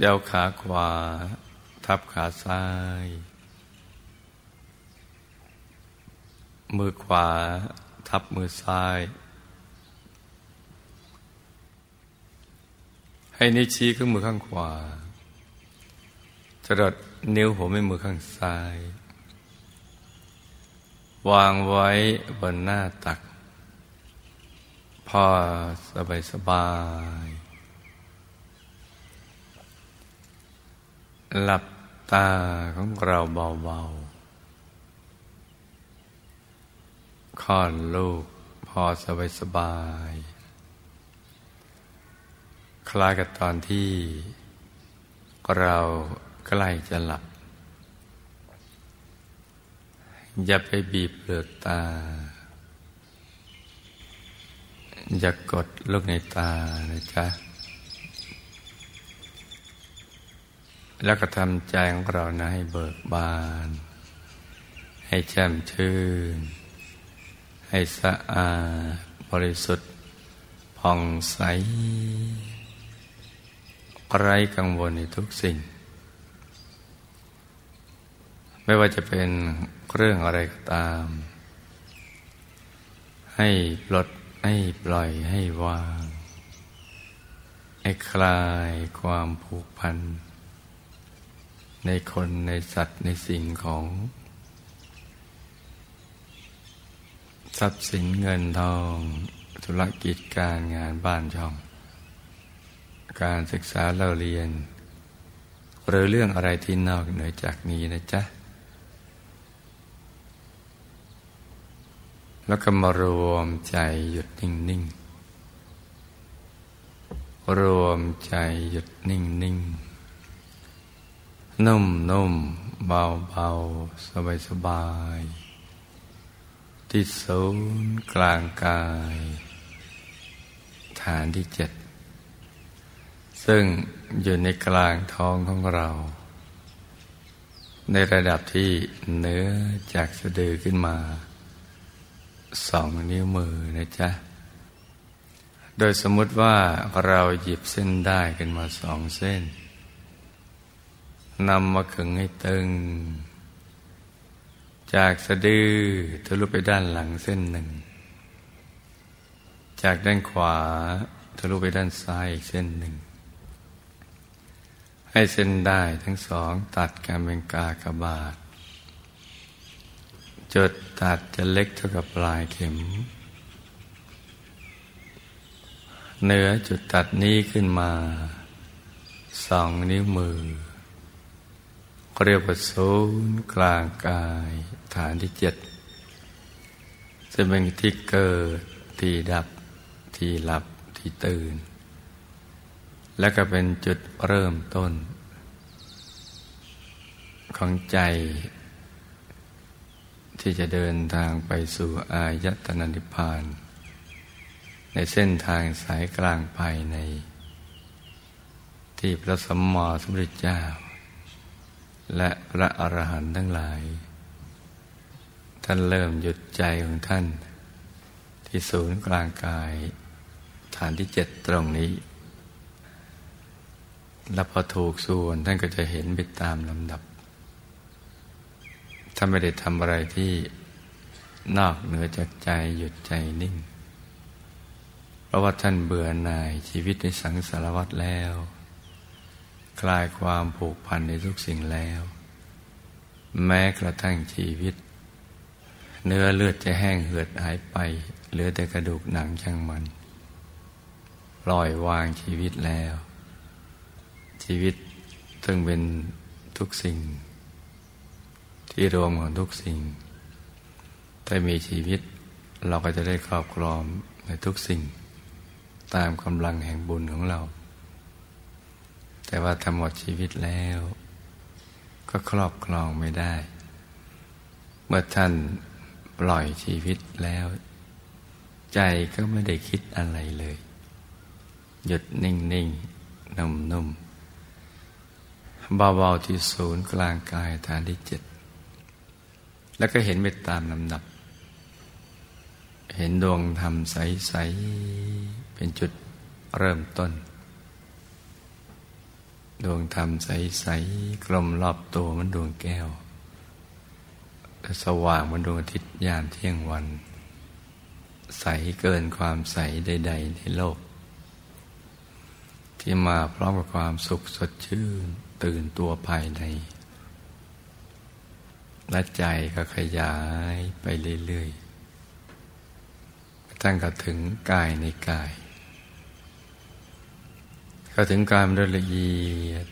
เดี๋ยวขาขวา ทับขาซ้าย มือขวา ทับมือซ้าย ให้นิ้วชี้ขึ้นมือข้างขวาจรดนิ้วหัวแม่มือข้างซ้าย วางไว้บนหน้าตัก พอสบายสบาย หลับตาของเราเบาๆค่อนลูกพอสบายสบาย คล้ายกับตอนที่เราใกล้จะหลับ อย่าไปบีบเปลือกตา อย่ากดลูกในตานะจ๊ะ แล้วก็ทำใจของเรานะให้เบิกบาน ให้แช่มชื่น ให้สะอาดบริสุทธิ์ผ่องใสไร้กังวลในทุกสิ่ง ไม่ว่าจะเป็นเรื่องอะไรก็ตาม ให้ปลดให้ปล่อยให้วาง ให้คลายความผูกพัน ในคนในสัตว์ในสิ่งของ ทรัพย์สินเงินทอง ธุรกิจการงานบ้านช่อง การศึกษาเราเรียน หรือเรื่องอะไรที่นอกเหนือจากนี้นะจ๊ะ แล้วก็มารวมใจหยุดนิ่ง ๆ รวมใจหยุดนิ่ง ๆ นุ่มนุ่มเบาเบาสบายสบาย ที่ศูนย์กลางกาย ฐานที่เจ็ด ซึ่งอยู่ในกลางท้องของเรา ในระดับที่เนื้อจากสะดือขึ้นมา สองนิ้วมือนะจ๊ะ โดยสมมุติว่าเราหยิบเส้นได้ขึ้นมาสองเส้น นำมาขึงให้ตึง จากสะดือทะลุไปด้านหลังเส้นหนึ่ง จากด้านขวาทะลุไปด้านซ้ายอีกเส้นหนึ่ง ให้เส้นได้ทั้งสองตัดกันเป็นกากบาท จุดตัดจะเล็กเท่ากับปลายเข็มเนื้อจุดตัดนี้ขึ้นมาสองนิ้วมือ เรียกว่าศูนย์กลางกายฐานที่เจ็ดจะเป็นที่เกิดที่ดับที่หลับที่ตื่น และก็เป็นจุดเริ่มต้น ของใจ ที่จะเดินทางไปสู่อายตนะนิพพาน ในเส้นทางสายกลางภายใน ที่พระสมมอสมเด็จเจ้า และพระอรหันต์ทั้งหลาย ท่านเริ่มหยุดใจของท่าน ที่ศูนย์กลางกาย ฐานที่เจ็ดตรงนี้ และพอถูกส่วนท่านก็จะเห็นไปตามลำดับ ถ้าไม่ได้ทำอะไรที่นอกเหนือจากใจหยุดใจนิ่ง เพราะว่าท่านเบื่อหน่ายชีวิตในสังสารวัฏแล้ว คลายความผูกพันในทุกสิ่งแล้ว แม้กระทั่งชีวิต เนื้อเลือดจะแห้งเหือดหายไป เหลือแต่กระดูกหนังช่างมัน ปล่อยวางชีวิตแล้ว ชีวิตซึ่งเป็นทุกสิ่ง ที่รวมของทุกสิ่งถ้ามีชีวิตเราก็จะได้ครอบครองในทุกสิ่ง ตามกำลังแห่งบุญของเรา แต่ว่าทำหมดชีวิตแล้ว ก็ครอบครองไม่ได้ เมื่อท่านปล่อยชีวิตแล้ว ใจก็ไม่ได้คิดอะไรเลย หยุดนิ่งนิ่งนุ่มนุ่มเบาๆที่ศูนย์กลางกายฐานที่เจ็ดแล้วก็เห็นไปตามลำดับ เห็นดวงธรรมใส ๆ เป็นจุดเริ่มต้น ดวงธรรมใส ๆ กลมรอบตัวมันดวงแก้ว สว่างมันดวงอาทิตย์ยามเที่ยงวัน ใสเกินความใสใด ๆ ในโลก ที่มาพร้อมกับความสุขสดชื่น ตื่นตัวภายในและใจก็ขยายไปเรื่อยๆ ตั้งกับถึงกายในกาย ก็ถึงกายมันละเอียด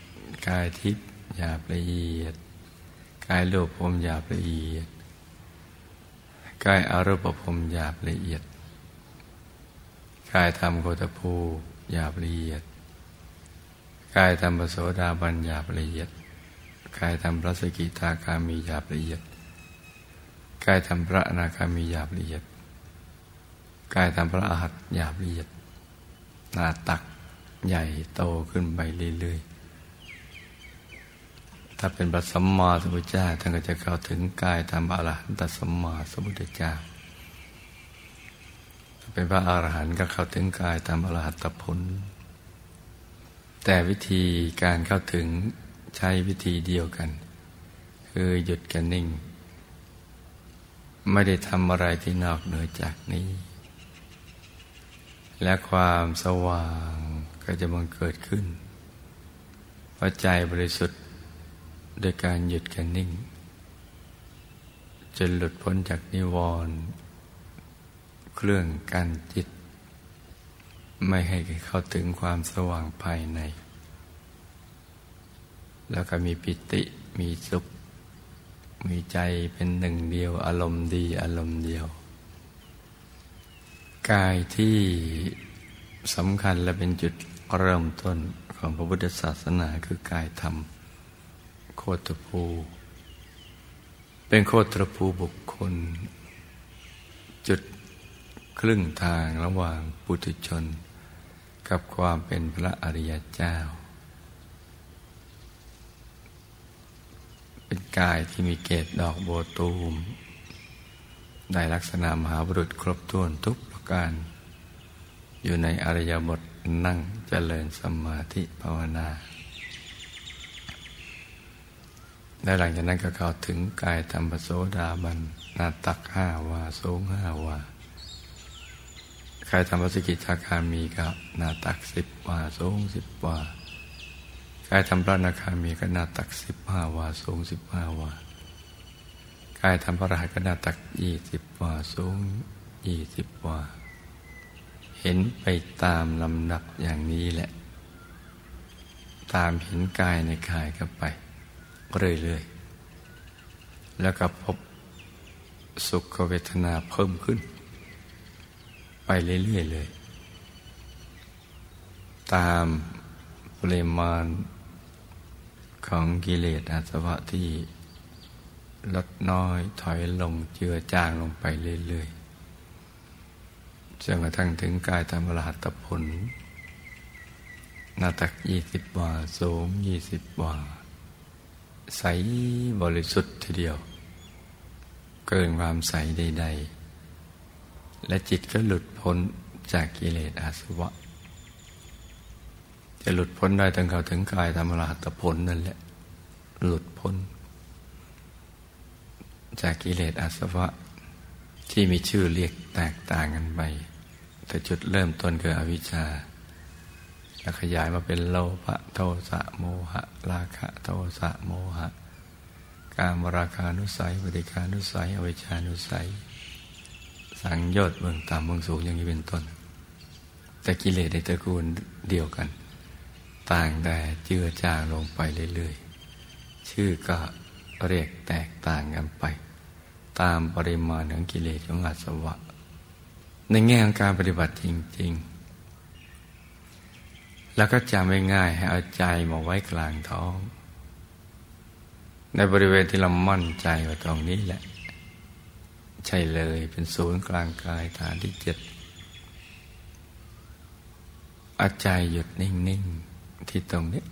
กายทิพย์หยาบละเอียด กายโลภพรมหยาบละเอียด กายอารูปภพหยาบละเอียด กายธรรมโคตภูหยาบละเอียด กายธรรมปโสดาบันหยาบละเอียด กายทำพระสกิทาคามีหยาบละเอียด กายทำพระอนาคามีหยาบละเอียด กายทำพระอาหัตหยาบละเอียดนาตัก ใหญ่โตขึ้นไปเรื่อยๆ ถ้าเป็นพระสัมมาสัมพุทธเจ้าท่านก็จะเข้าถึงกายทำอรหันตสัมมาสัมพุทธเจ้า ถ้าเป็นพระอรหันต์ก็เข้าถึงกายทำอรหัตผล แต่วิธีการเข้าถึงใช้วิธีเดียวกัน คือหยุดกันนิ่ง ไม่ได้ทำอะไรที่นอกเหนือจากนี้ และความสว่าง ก็จะบังเกิดขึ้นพราใจบริสุทธิ์โดยการหยุดกันนิ่งจนหลุดพ้นจากนิวรณ์เครื่องกั้นจิต ไม่ให้เข้าถึงความสว่างภายใน แล้วก็มีปิติมีสุข มีใจเป็นหนึ่งเดียวอารมณ์ดีอารมณ์เดียว กายที่สำคัญและเป็นจุด เริ่มต้นของพระพุทธศาสนาคือกายธรรม โคตรภู เป็นโคตรภูบุคคล จุดครึ่งทางระหว่างปุถุชน กับความเป็นพระอริยเจ้า เป็นกายที่มีเกศดอกโบตูม ได้ลักษณะมหาบุรุษครบถ้วนทุกประการ อยู่ในอริยบท นั่งเจริญสมาธิภาวนาและหลังจากนั้นก็เข้าถึงกายธรรมโสดาบันนาตักห้าวาสูงห้าวากายธรรมสกิทาคามีก็นาตักสิบวาสูงสิบวากายทำพระนาคามีก็นาตักสิบห้าวาสูงสิบห้าวากายทำพระรหัสก็นาตักยี่สิบวาสูงยี่สิบวา ห็นไปตามลำดับอย่างนี้แหละ ตามเห็นกายในกายก็ไป เรื่อยๆ แล้วก็พบสุขเวทนาเพิ่มขึ้น ไปเรื่อยๆเลย ตามปริมาณของกิเลสอาสวะที่ลดน้อยถอยลงเจือจางลงไปเรื่อยๆ จนกระทั่งถึงกายธรรมรหัตผลนาตักยี่สิบวาสูงยี่สิบวาใสบริสุทธิ์ทีเดียว เกินความใสใด ๆ และจิตก็หลุดพ้นจากกิเลสอาสวะ จะหลุดพ้นได้ตั้งเขาถึงกายธรรมราตผลนั่นแหละ หลุดพ้น จากกิเลสอาสวะ ที่มีชื่อเรียกแตกต่างกันไป แต่จุดเริ่มต้นคืออวิชชา แล้วขยายมาเป็นโลภะโทสะโมหะ ราคะโทสะโมหะ การมราคานุสัยปฏิคานุสัย อวิชานุสัย สังโยชน์เบื้องต่ำเบื้องสูงอย่างนี้เป็นต้น แต่กิเลสในตระกูลเดียวกัน ต่างแต่เจือจางลงไปเรื่อยๆ ชื่อก็เรียกแตกต่างกันไป ตามปริมาณของกิเลสของอาสวะ ในแง่ของการปฏิบัติจริง ๆ แล้วก็จำไม่ง่ายให้เอาใจมาไว้กลางท้อง ในบริเวณที่เรามั่นใจว่าตรงนี้แหละ ใช่เลยเป็นศูนย์กลางกายฐานที่เจ็ดอาใจหยุดนิ่ง ๆ ที่ตรงนี้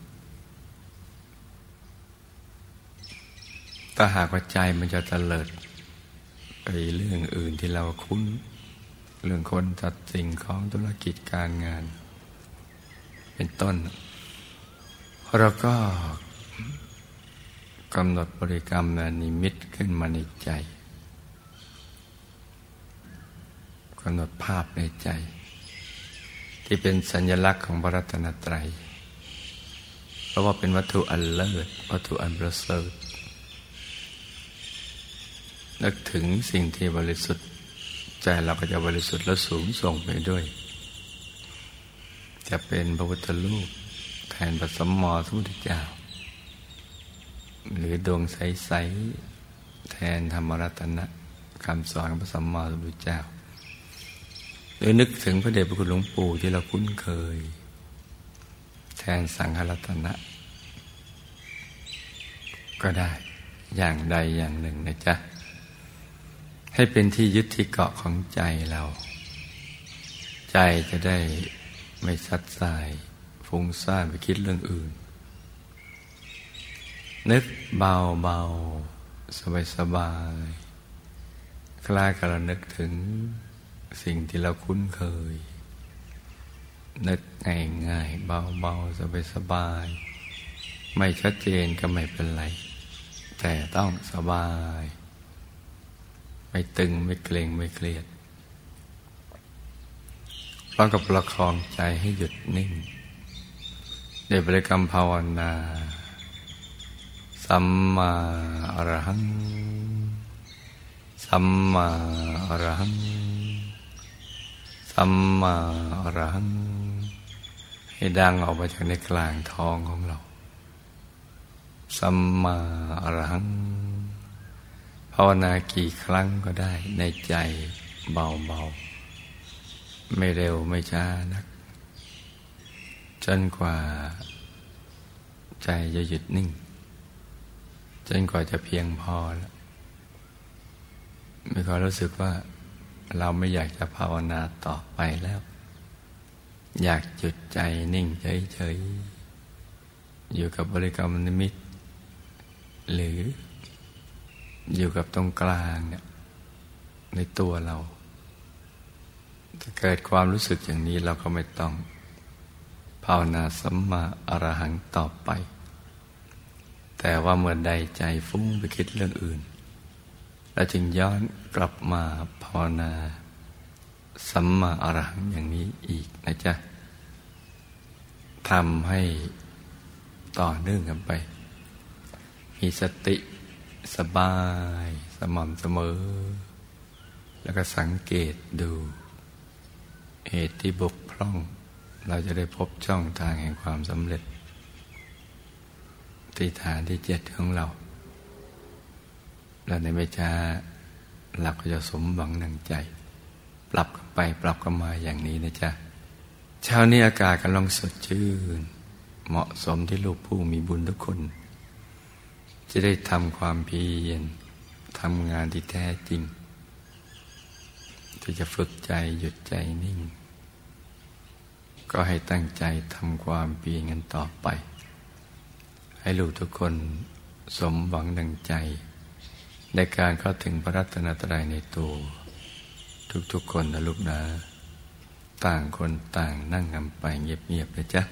ถ้าหากว่าใจมันจะเตลิด ไปเรื่องอื่นที่เราคุ้น เรื่องคนจัดสิ่งของธุรกิจการงาน เป็นต้น เราก็กำหนดบริกรรมนนิมิตขึ้นมาในใจกำหนดภาพในใจ ที่เป็นสัญลักษณ์ของพระรัตนตรัย เพราะว่าเป็นวัตถุอันเลิศวัตถุอันประเสริฐ นึกถึงสิ่งที่บริสุทธิ์ ใจเราก็จะบริสุทธิ์และสูงส่งไปด้วย จะเป็นพระพุทธรูปแทนพระสมมอสมุทธเจ้า หรือดวงใส ๆ แทนธรรมรัตนะคำสอนของพระสัมมาสัมพุทธเจ้าหรือนึกถึงพระเดชพระคุณหลวงปู่ที่เราคุ้นเคย แทนสังฆรัตนะ ก็ได้อย่างใดอย่างหนึ่งนะจ๊ะ ให้เป็นที่ยึดที่เกาะของใจเรา ใจจะได้ไม่ซัดสายฟุ้งซ่านไปคิดเรื่องอื่น นึกเบาเบาสบายสบายคล้ายกับเรานึกถึงสิ่งที่เราคุ้นเคย นึกง่ายง่ายเบาเบาสบายสบาย ไม่ชัดเจนก็ไม่เป็นไร แต่ต้องสบาย ไม่ตึงไม่เกรงไม่เครียดพร้อมกับประคองใจให้หยุดนิ่งในบริกรรมภาวนา สัมมาอรหัง สัมมาอรหัง สัมมาอรหัง ให้ดังออกมาจากในกลางท้องของเรา สัมมาอรหัง ภาวนากี่ครั้งก็ได้ในใจเบาๆ ไม่เร็วไม่ช้านัก จนกว่าใจจะหยุดนิ่ง จนกว่าจะเพียงพอแล้วมีความรู้สึกว่าเราไม่อยากจะภาวนาต่อไปแล้ว อยากจุดใจนิ่งเฉยๆอยู่กับบริกรรมนิมิต หรือ อยู่กับตรงกลางเนี่ยในตัวเราจะเกิดความรู้สึกอย่างนี้เราก็ไม่ต้อง ภาวนาสัมมาอรหังต่อไป แต่ว่าเมื่อใดใจฟุ้งไปคิดเรื่องอื่นเราจึงย้อนกลับมาภาวนา สัมมาอรหังอย่างนี้อีกนะจ๊ะทำให้ต่อเนื่องกันไป มีสติ สบาย สม่ำเสมอ แล้วก็สังเกตดู เหตุที่บกพร่อง เราจะได้พบช่องทางแห่งความสำเร็จที่ฐานที่เจ็ดของเรา แล้วในไม่ช้าหลักก็จะสมหวังนังใจ ปรับกันไปปรับกันมาอย่างนี้นะจ๊ะเช้านี้อากาศกำลังสดชื่น เหมาะสมที่ลูกผู้มีบุญทุกคน จะได้ทำความเพียรทำงานที่แท้จริง ที่จะฝึกใจหยุดใจนิ่ง ก็ให้ตั้งใจทำความเพียรกันต่อไป ให้ลูกทุกคนสมหวังดังใจ ในการเข้าถึงพระรัตนตรัยในตัว ทุกๆคนนะลูกนะ ต่างคนต่างนั่งกันไปเงียบๆนะจ๊ะ